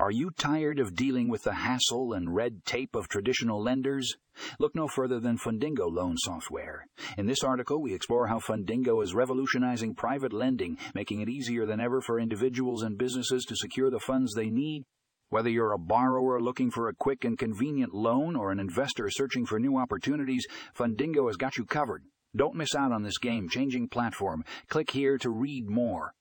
Are you tired of dealing with the hassle and red tape of traditional lenders? Look no further than Fundingo Loan Software. In this article, we explore how Fundingo is revolutionizing private lending, making it easier than ever for individuals and businesses to secure the funds they need. Whether you're a borrower looking for a quick and convenient loan or an investor searching for new opportunities, Fundingo has got you covered. Don't miss out on this game changing platform. Click here to read more.